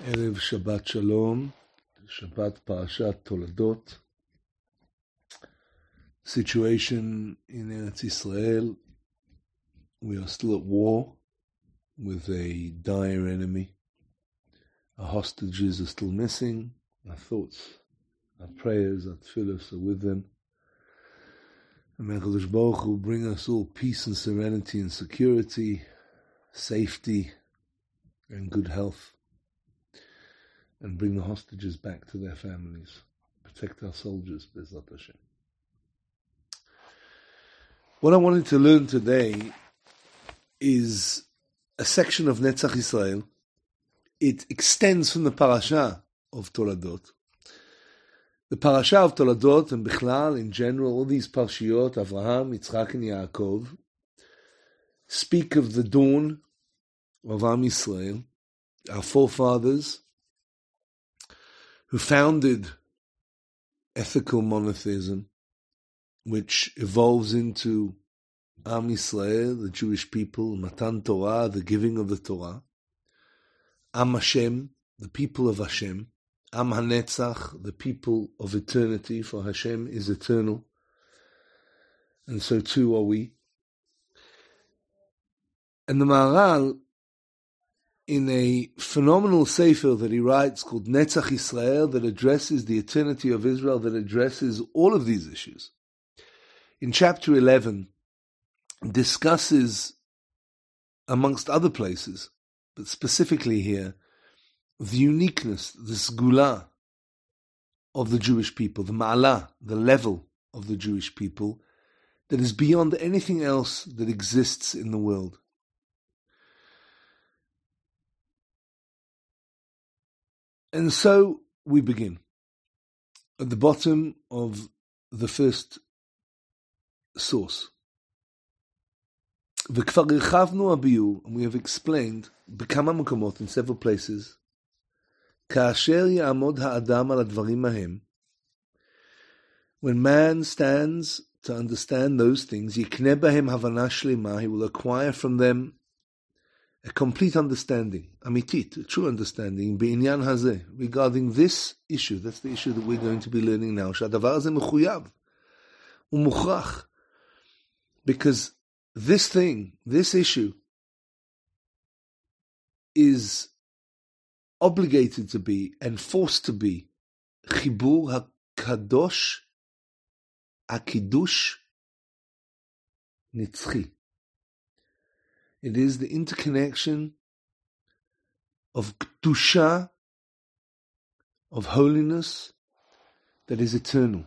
ערב שבת שלום, שבת פרשת תולדות, situation in Eretz Israel, we are still at war with a dire enemy, our hostages are still missing, our thoughts, our prayers, our tefillahs are with them, and HaKadosh Baruch Hu bring us all peace and serenity and security, safety and good health and bring the hostages back to their families. Protect our soldiers, Bezrat Hashem. What I wanted to learn today is a section of Netzach Israel. It extends from the parasha of Toldot. The parasha of Toldot and Bichlal in general, all these parshiot, Avraham, Yitzchak, and Yaakov, speak of the dawn of Am Yisrael, our forefathers, who founded ethical monotheism, which evolves into Am Yisrael, the Jewish people, Matan Torah, the giving of the Torah, Am Hashem, the people of Hashem, Am HaNetzach, the people of eternity, for Hashem is eternal, and so too are we. And the Maharal in a phenomenal sefer that he writes called Netzach Israel that addresses the eternity of Israel, that addresses all of these issues. In chapter 11, discusses, amongst other places, but specifically here, the uniqueness, the sgula of the Jewish people, the ma'ala, the level of the Jewish people, that is beyond anything else that exists in the world. And so we begin. At the bottom of the first source. וכבר הרחבנו הביאור, and we have explained, בכמה מקומות, in several places, כאשר יעמוד האדם על הדברים ההם, when man stands to understand those things, יקנה בהם הבנה שלמה, he will acquire from them a complete understanding, amitit, a true understanding, be'inyan hazeh, regarding this issue. That's the issue that we're going to be learning now. Shadavar hazeh mechuyav, umuchach Because this thing, this issue, is obligated to be and forced to be chibur hakadosh, akidush, nitzchi It is the interconnection of Kedusha, of holiness, that is eternal.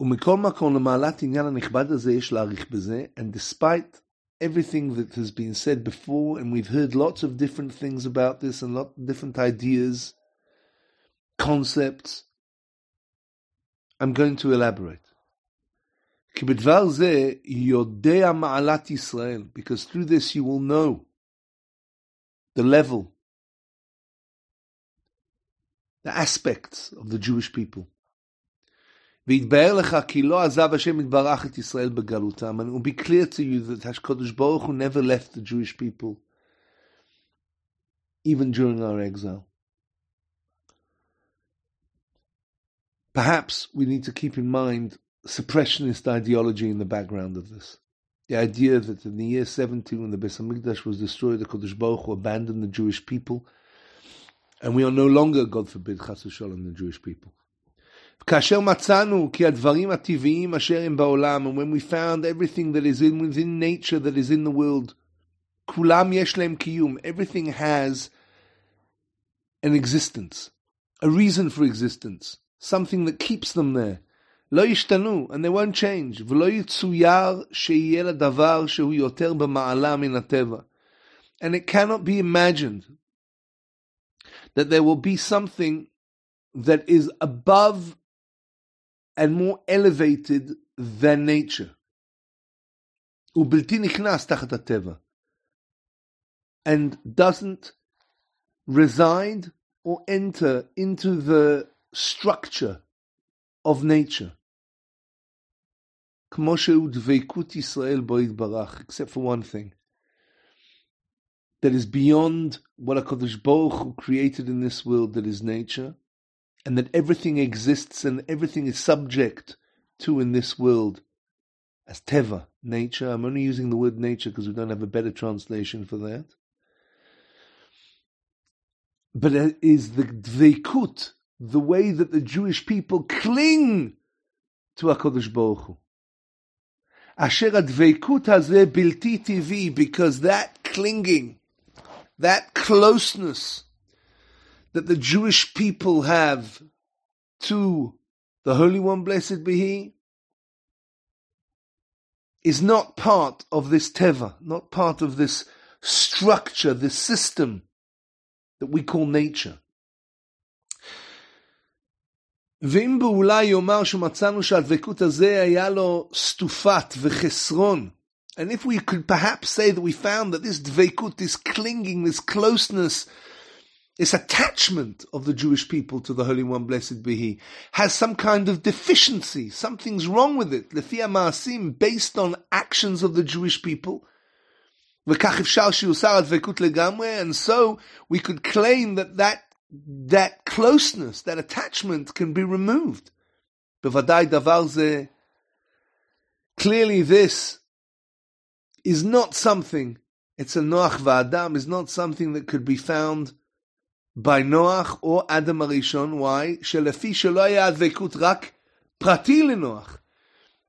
ומכל מקום למעלת עניין הנכבד הזה יש להעריך בזה, and despite everything that has been said before, and we've heard lots of different things about this and lot of different ideas, concepts, I'm going to elaborate. because through this you will know the level, the aspects of the Jewish people. ויתבהר לך כי לא עזב השם יתברך את ישראל בגלותם, and it will be clear to you that HaKadosh Baruch Hu never left the Jewish people, even during our exile. Perhaps we need to keep in mind supersessionist ideology in the background of this. The idea that in the year 70, when the Beis Hamikdash was destroyed, the Kodesh Baruch Hu abandoned the Jewish people, and we are no longer, God forbid, Chas Shalom, the Jewish people. And when we found everything that is in within nature, that is in the world, kulam yeshlem kiyum, everything has an existence, a reason for existence, something that keeps them there. לא ישתנו, and they won't change, ולא יצויר שיהיה לדבר שהוא יותר במעלה מן הטבע. And it cannot be imagined that there will be something that is above and more elevated than nature. ובלתי נכנס תחת הטבע. And doesn't reside or enter into the structure of nature. except for one thing. that is beyond what HaKadosh Baruch Hu created in this world that is nature, and that everything exists and everything is subject to in this world as teva, nature. I'm only using the word nature because we don't have a better translation for that. But it is the dveikut, the way that the Jewish people cling to HaKadosh Baruch Hu. Asher adveikut hazeh bilti tivi, because that clinging, that closeness that the Jewish people have to the Holy One, blessed be He, is not part of this teva, not part of this structure, this system that we call nature. ואם באולי יאמר שמצאנו שהדבקות הזה היה לו סטופת וחסרון, and if we could perhaps say that we found that this dveikut, this clinging, this closeness, this attachment of the Jewish people to the Holy One, blessed be He, has some kind of deficiency. Something's wrong with it. Lefia Maasim, based on actions of the Jewish people. And so we could claim that that, that closeness, that attachment can be removed. Clearly, this is not something, it's a Noach Va'adam, is not something that could be found by Noach or Adam Arishon. Why?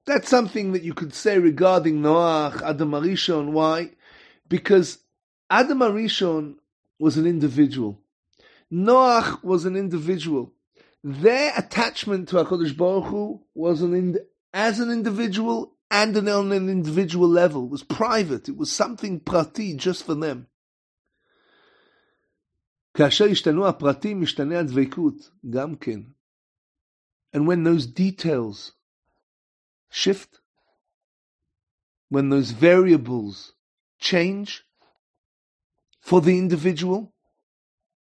That's something that you could say regarding Noach, Adam Arishon. Why? Because Adam Arishon was an individual. Noach was an individual. Their attachment to HaKadosh Baruch Hu was an ind- as an individual and an, on an individual level. It was private. It was something prati just for them. כאשר השתנו הפרטים, משתנה הדבקות, גם כן. And when those details shift, when those variables change for the individual,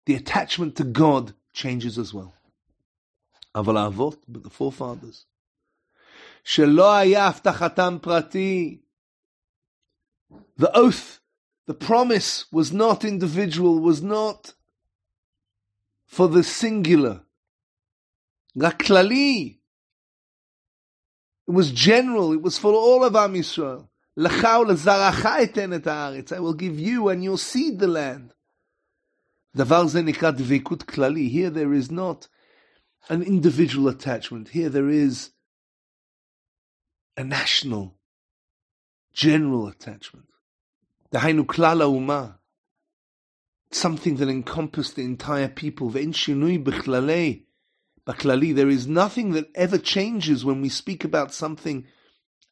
the attachment to God changes as well. אבל האבות, but the forefathers, שלא היה הבטחתם פרטי, the oath, the promise was not individual, was not for the singular. Raklali. It was general. It was for all of Am Yisrael. I will give you and you'll seed the land. Here there is not an individual attachment. Here there is a national, general attachment. Hainu Klala Umah something that encompassed the entire people. There is nothing that ever changes when we speak about something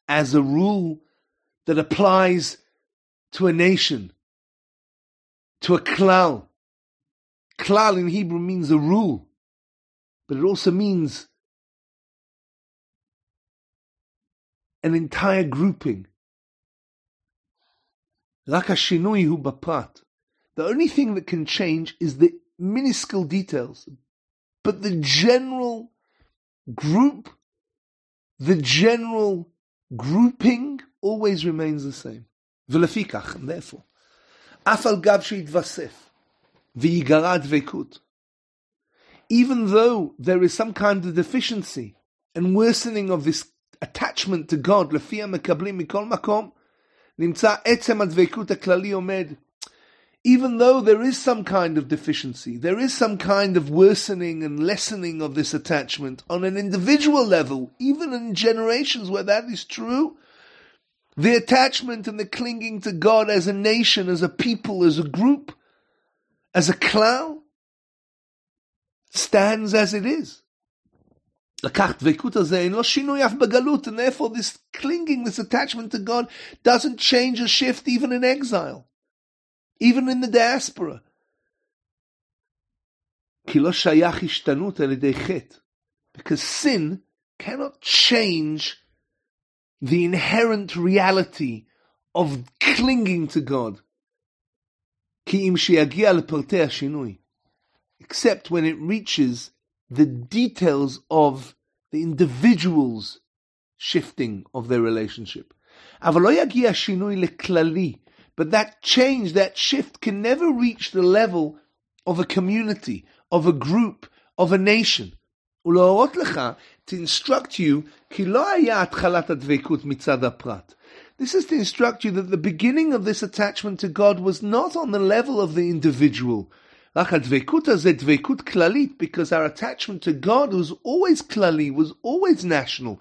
as a rule that applies to a nation, to a klal. Klal in Hebrew means a rule, but it also means an entire grouping. Rakashinui hu baprat. The only thing that can change is the minuscule details, but the general group, the general grouping always remains the same. And therefore, afal gav sheidvasef, שהתווסף ויגרע דבקות, even though there is some kind of deficiency and worsening of this attachment to God, לפי המקבלים מכל מקום, נמצא עצם הדבקות הכללי עומד even though there is some kind of deficiency, there is some kind of worsening and lessening of this attachment on an individual level, even in generations where that is true, the attachment and the clinging to God as a nation, as a people, as a group, as a klal, stands as it is. and therefore this clinging, this attachment to God doesn't change or shift even in exile even in the diaspora. Because sin cannot change the inherent reality of clinging to God. Except when it reaches the details of the individual's shifting of their relationship. אבל לא יגיע השינוי לכללי But that change, that shift can never reach the level of a community, of a group, of a nation. ולהורות לך, to instruct you, כי לא היה התחלת הדבקות מצד הפרט. This is to instruct you that the beginning of this attachment to God was not on the level of the individual. רק הדבקות הזה דבקות כללית, because our attachment to God was always כללי, was always national.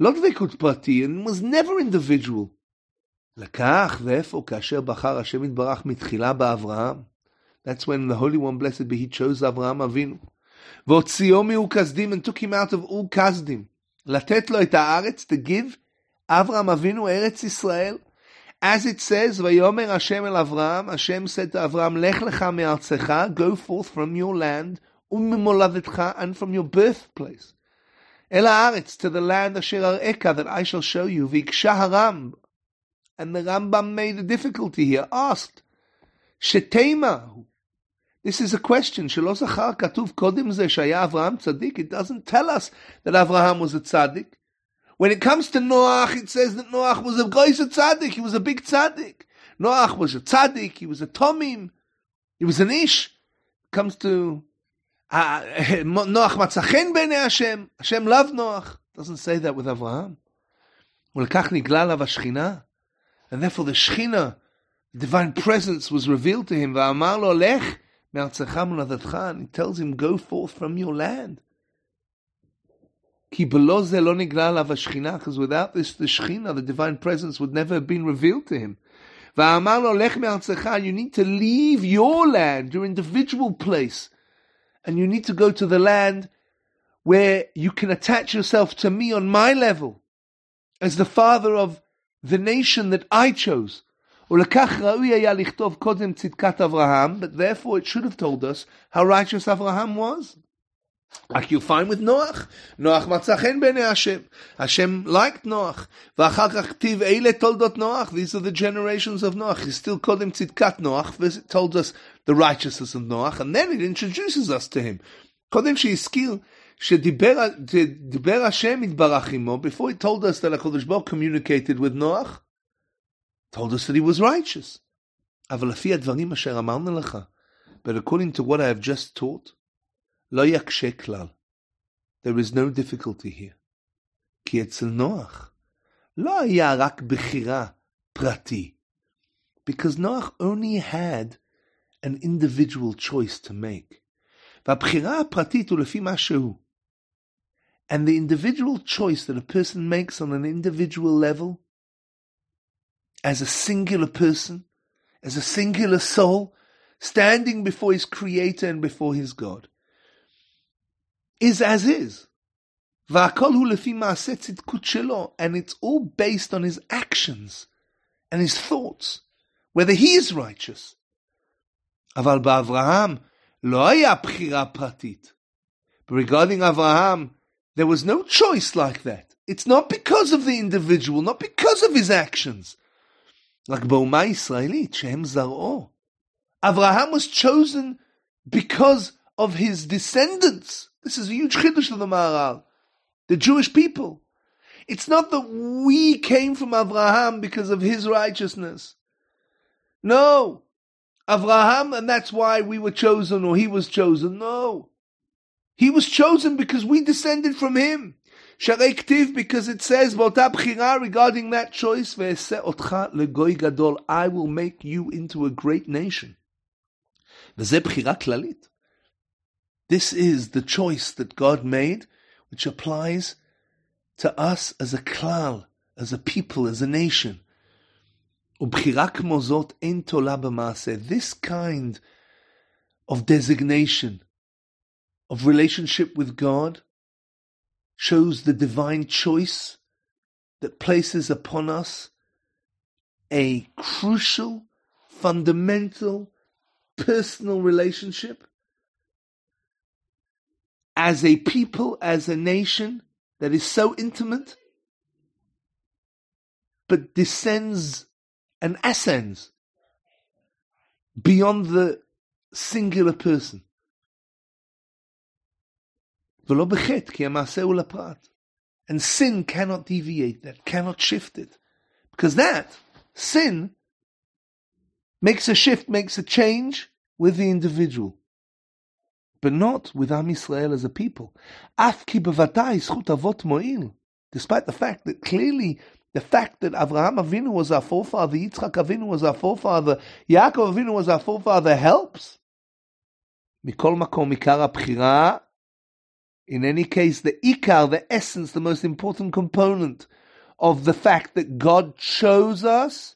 לא דבקות פרטי, and was never individual. לקח, ואיפה, כאשר בחר השם יתברך מתחילה באברהם. That's when the Holy One, blessed be He, chose אברהם אבינו. והוציאו מאור כסדים, and took him out of אור כסדים. לתת לו את הארץ, to give Avram Avinu, Eretz Israel. As it says, Vayomer Hashem el Avram, Hashem said to Avram, Lech lecha me'artzecha, go forth from your land, ummimoladetcha, and from your birthplace. El haaretz, to the land asher ar'eka, that I shall show you. Viksha haram. And the Ramban made a difficulty here, asked, Shetema. This is a question. Shelo zachar katuv kodim ze shaya Avraham tzaddik. It doesn't tell us that Avraham was a tzaddik. When it comes to Noach, it says that Noach was a Goysa tzaddik. He was a big tzaddik. Noach was a tzaddik. He was a tomim. He was an ish. It comes to uh, Noach matzachen b'nei Hashem. Hashem loved Noach. Doesn't say that with Avraham. ולכך נגלה עליו השכינה. And therefore the Shechina, the divine presence was revealed to him. ואמר לו, לך מארצך מולדתך. And he tells him, go forth from your land. Because without this, the Shekhinah, the divine presence, would never have been revealed to him. You need to leave your land, your individual place, and you need to go to the land where you can attach yourself to me on my level, as the father of the nation that I chose. But therefore it should have told us how righteous Avraham was. Like you find with Noach. Noach מצא חן בעיני Hashem. Hashem liked Noach. ואחר כך כתיב אלה תולדות Noach. These are the generations of Noach. He still called him tzidkat Noach. It told us the righteousness of Noach. And then it introduces us to him. קודם שהזכיר שדיבר השם יתברך עמו, before it told us that הקדוש ברוך communicated with Noach, told us that he was righteous. אבל לפי הדברים אשר אמרנו לך, but according to what I have just taught, לא יקשה כלל. There is no difficulty here. כי אצל נוח לא היה רק בחירה פרטי. Because Noach only had an individual choice to make. והבחירה הפרטית הוא לפי מה שהוא. And the individual choice that a person makes on an individual level, as a singular person, as a singular soul, standing before his creator and before his God, is as is. And it's all based on his actions and his thoughts, whether he is righteous. אבל באברהם לא היה בחירה פרטית. But regarding Abraham, there was no choice like that. It's not because of the individual, not because of his actions. Like באומה הישראלית, שהם זרעו. Abraham was chosen because of his descendants. This is a huge chiddush of the Maharal. The Jewish people. It's not that we came from Abraham because of his righteousness. No. Abraham, and that's why we were chosen or he was chosen. No. He was chosen because we descended from him. Sharei Ktiv, because it says, regarding that choice, I will make you into a great nation. וזה בחירה כללית. this is the choice that God made, which applies to us as a klal, as a people, as a nation. This kind of designation, of relationship with God, shows the divine choice that places upon us a crucial, fundamental, personal relationship as a people, as a nation that is so intimate, but descends and ascends beyond the singular person. And sin cannot deviate that, cannot shift it. Because that, sin makes a shift, makes a change with the individual, but not with Am Yisrael as a people. Afki bevatai avot mo'il. Despite the fact that clearly the fact that Avraham Avinu was our forefather, Yitzchak Avinu was our forefather, Yaakov Avinu was our forefather helps. Mikol makom ikar. In any case, the ikar, the essence, the most important component of the fact that God chose us,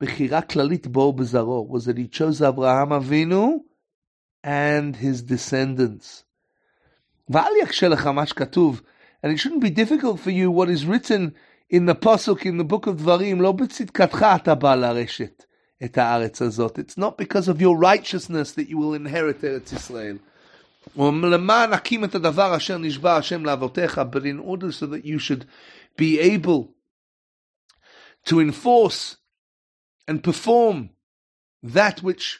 bechira klalit bo bezaro, was that He chose Avraham Avinu and his descendants. ואל יקשה לך מה שכתוב, and it shouldn't be difficult for you what is written in the pasuk in the book of Dvarim, לא בצדקתך אתה בא לרשת את הארץ הזאת. It's not because of your righteousness that you will inherit ארץ ישראל. למען הקים את הדבר אשר נשבע השם לאבותיך, but in order so that you should be able to enforce and perform that which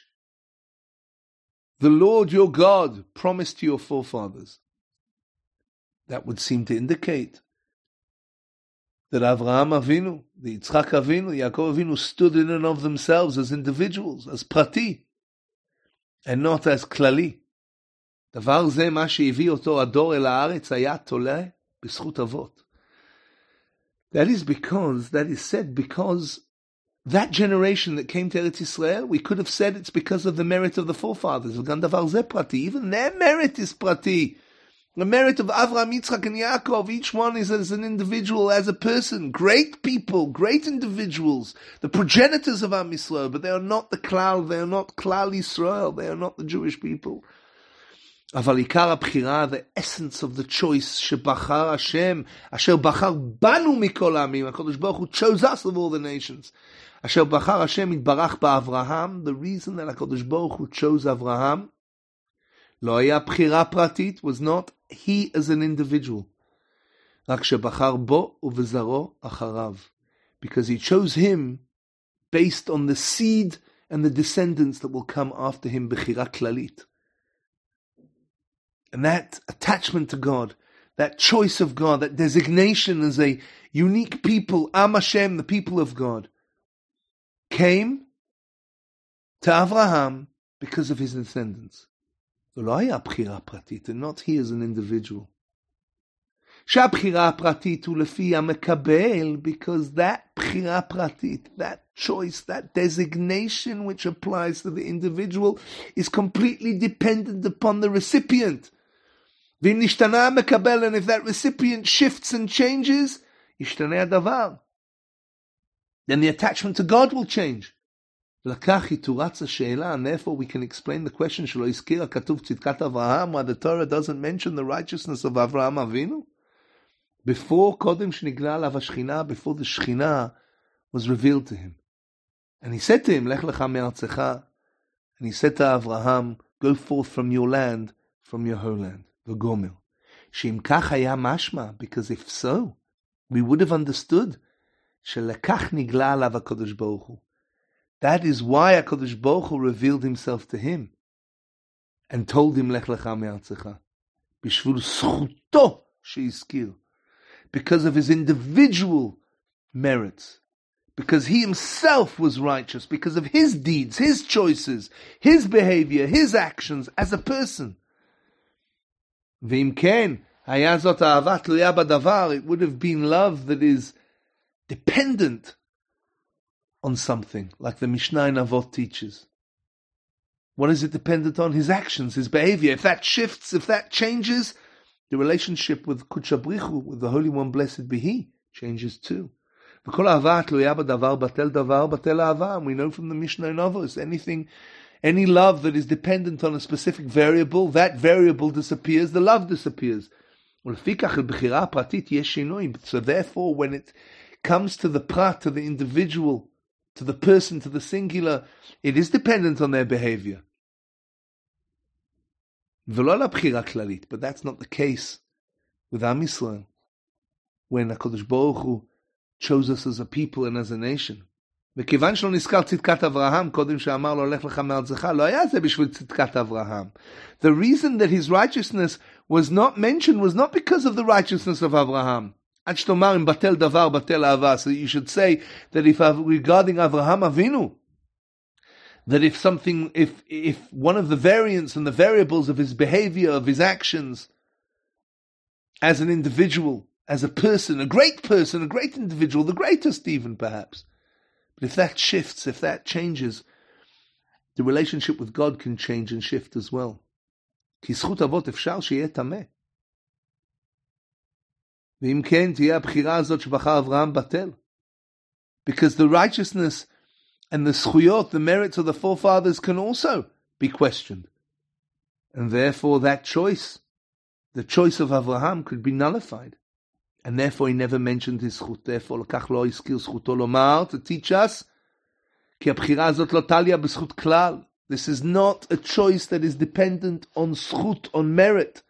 the Lord your God promised to your forefathers. That would seem to indicate that Avraham Avinu, the Yitzchak Avinu, Yaakov Avinu stood in and of themselves as individuals, as prati, and not as klali. דבר זה, מה שהביא אותו הדור אל הארץ, היה תולה בזכות אבות. That is because, that is said because that generation that came to Eretz Israel, we could have said it's because of the merit of the forefathers. וגם דבר זה פרטי. Even their merit is פרטי. The merit of Avraham, Yitzchak, and Yaakov, each one is as an individual, as a person. Great people, great individuals, the progenitors of Am Yisrael, but they are not the Klal, they are not Klal Yisrael, they are not the Jewish people. אבל עיקר הבחירה, the essence of the choice שבחר השם, אשר בחר בנו מכל העמים, הקדוש ברוך הוא chose us of all the nations. אשר בחר השם יתברך באברהם, the reason that הקדוש ברוך הוא chose אברהם, לא היה בחירה פרטית, was not he as an individual, רק שבחר בו ובזרעו אחריו. Because he chose him based on the seed and the descendants that will come after him בחירה כללית. And that attachment to God, that choice of God, that designation as a unique people, Am Hashem, the people of God, came to Abraham because of his descendants. and not he as an individual. שהבחירה הפרטית הוא לפי המקבל, because that בחירה פרטית, that choice, that designation which applies to the individual is completely dependent upon the recipient. ואם נשתנה המקבל, and if that recipient shifts and changes, ישתנה הדבר. then the attachment to God will change. And therefore we can explain the question, why the Torah doesn't mention the righteousness of Avraham Avinu. Before Kodim Shnigla Avashchina, before the Shechina was revealed to him. And he said to him, Lech lecha me'artzecha. And he said to Avraham, go forth from your land, from your homeland, the Gomil. Shim mashma, because if so, we would have understood שלקח נגלה עליו הקדוש ברוך הוא. That is why הקדוש ברוך הוא revealed himself to him and told him לך לך מארצך. בשביל זכותו שהזכיר. Because of his individual merits. Because he himself was righteous, because of his deeds, his choices, his behavior, his actions as a person. ואם כן, היה זאת אהבה תלויה בדבר, it would have been love that is dependent on something, like the Mishnah in Avot teaches. What is it dependent on? His actions, his behavior. If that shifts, if that changes, the relationship with Kutchabrichu, with the Holy One, blessed be He, changes too. We know from the Mishnah and Avos anything, any love that is dependent on a specific variable, that variable disappears, the love disappears. So therefore, when it comes to the prat, to the individual, to the person, to the singular, it is dependent on their behavior. But that's not the case with Am Yisrael. When HaKadosh Baruch Hu chose us as a people and as a nation. וכיוון שלא נזכר צדקת אברהם, קודם שאמר לו, לך לך מארצך, לא היה זה בשביל צדקת אברהם. The reason that his righteousness was not mentioned was not because of the righteousness of Abraham. batel davar batel ahava. So you should say that if regarding Avraham Avinu, that if something, if if one of the variants and the variables of his behavior, of his actions, as an individual, as a person, a great person, a great individual, the greatest even perhaps, but if that shifts, if that changes, the relationship with God can change and shift as well. כי זכות אבות אפשר שיהיה טמא. ואם כן, תהיה הבחירה הזאת שבחר אברהם בטל. Because the righteousness and the zchuyot, the merits of the forefathers can also be questioned. And therefore that choice, the choice of Abraham could be nullified. And therefore he never mentioned his zchut. Therefore לקח לא הזכיר זכותו לומר, to teach us, כי הבחירה הזאת לא תליה בזכות כלל. This is not a choice that is dependent on zchut, on merit.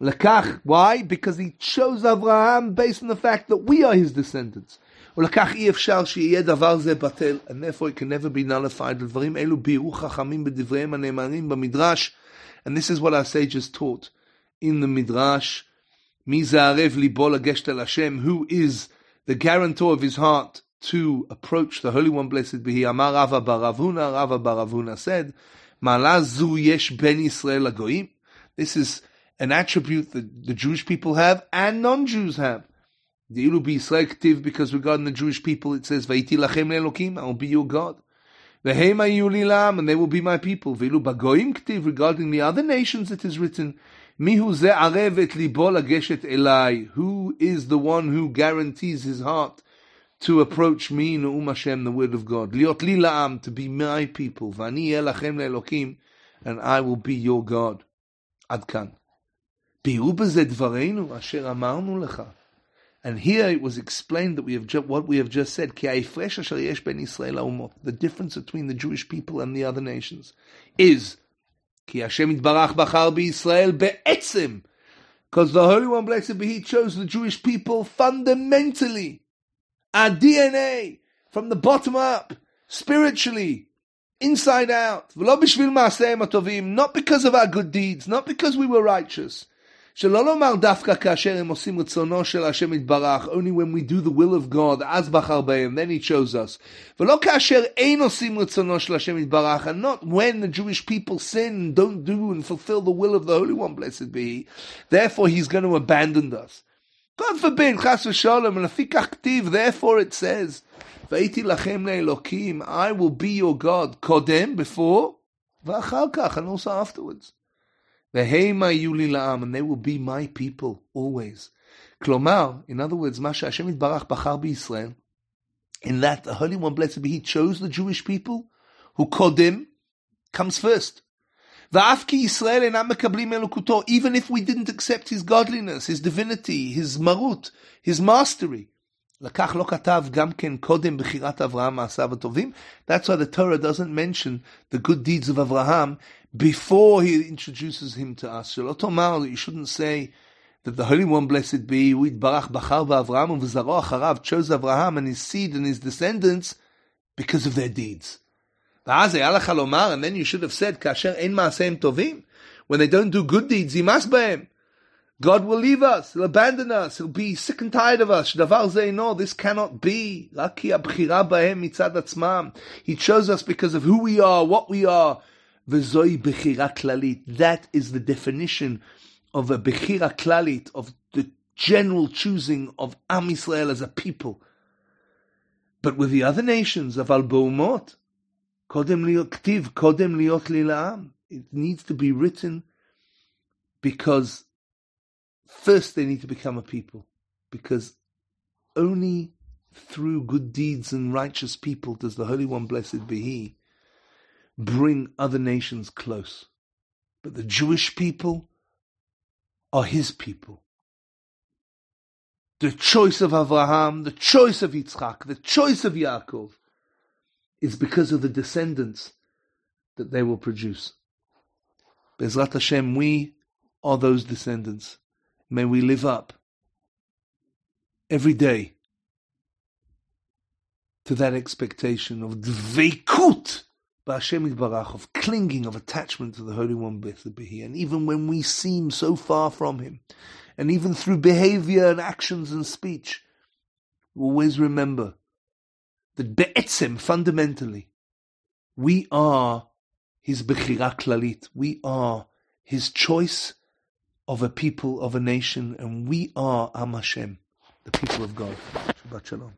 Lakach, why? Because he chose Abraham based on the fact that we are his descendants. ולקח אי אפשר שיהיה דבר זה בטל, and therefore it can never be nullified. לדברים אלו ביארו חכמים בדבריהם הנאמרים במדרש, and this is what our sages taught in the midrash. מי זה ערב ליבו לגשת אל השם, who is the guarantor of his heart to approach the Holy One, blessed be He. Amar Rava Baravuna, Rava Baravuna said, מעלה זו יש בין ישראל לגויים. This is an attribute that the Jewish people have and non-Jews have. The Ilu be selective because regarding the Jewish people it says, Va'iti lachem le'elokim, I will be your God. Ve'hem lilam, and they will be my people. Ve'ilu bagoim ktiv, regarding the other nations it is written, Mihu ze arev et libo elai. Who is the one who guarantees his heart to approach me, Nu'um Hashem, the word of God. Liot li la'am, to be my people. Va'ani elachem le'elokim, and I will be your God. Adkan. And here it was explained that we have ju- what we have just said, the difference between the Jewish people and the other nations, is because the Holy One, blessed be He, chose the Jewish people fundamentally, our DNA, from the bottom up, spiritually, inside out. Not because of our good deeds, not because we were righteous. שלא לומר דווקא כאשר הם עושים רצונו של השם יתברך, only when we do the will of God, אז בחר בהם, then he chose us. ולא כאשר אין עושים רצונו של השם יתברך, and not when the Jewish people sin, don't do and fulfill the will of the Holy One, blessed be he. Therefore he's going to abandon us. God forbid, חס ושלום, ולפי כך כתיב, therefore it says, והייתי לכם לאלוקים, I will be your God, קודם, before, ואחר כך, and also afterwards. And they will be my people always. Klomar, in other words, Masha Hashem Barach Bachar Israel, in that the Holy One, blessed be He, chose the Jewish people, who Kodim comes first. Even if we didn't accept His godliness, His divinity, His marut, His mastery. לקח לא כתב גם כן קודם בחירת אברהם מעשיו הטובים. That's why the Torah doesn't mention the good deeds of Abraham before he introduces him to us. שלא תאמר, you shouldn't say that the Holy One, blessed be, הוא יתברך בחר באברהם ובזרעו אחריו, chose Abraham and his seed and his descendants because of their deeds. ואז היה לך לומר, and then you should have said, כאשר אין מעשיהם טובים, when they don't do good deeds, ימאס בהם. God will leave us, He'll abandon us, He'll be sick and tired of us. No, this cannot be. He chose us because of who we are, what we are. That is the definition of a Bechira Klalit, of the general choosing of Am Yisrael as a people. But with the other nations of Al Baumot, it needs to be written because first they need to become a people because only through good deeds and righteous people does the Holy One, blessed be He, bring other nations close. But the Jewish people are His people. The choice of Abraham, the choice of Yitzchak, the choice of Yaakov is because of the descendants that they will produce. Bezrat Hashem, we are those descendants. May we live up every day to that expectation of dveikut Ba'Hashem Barach, of clinging, of attachment to the Holy One Behi. And even when we seem so far from Him, and even through behavior and actions and speech, always remember that Be'etzem, fundamentally, we are His Bechira Klalit. We are His choice of a people, of a nation, and we are Am Hashem, the people of God. Shabbat Shalom.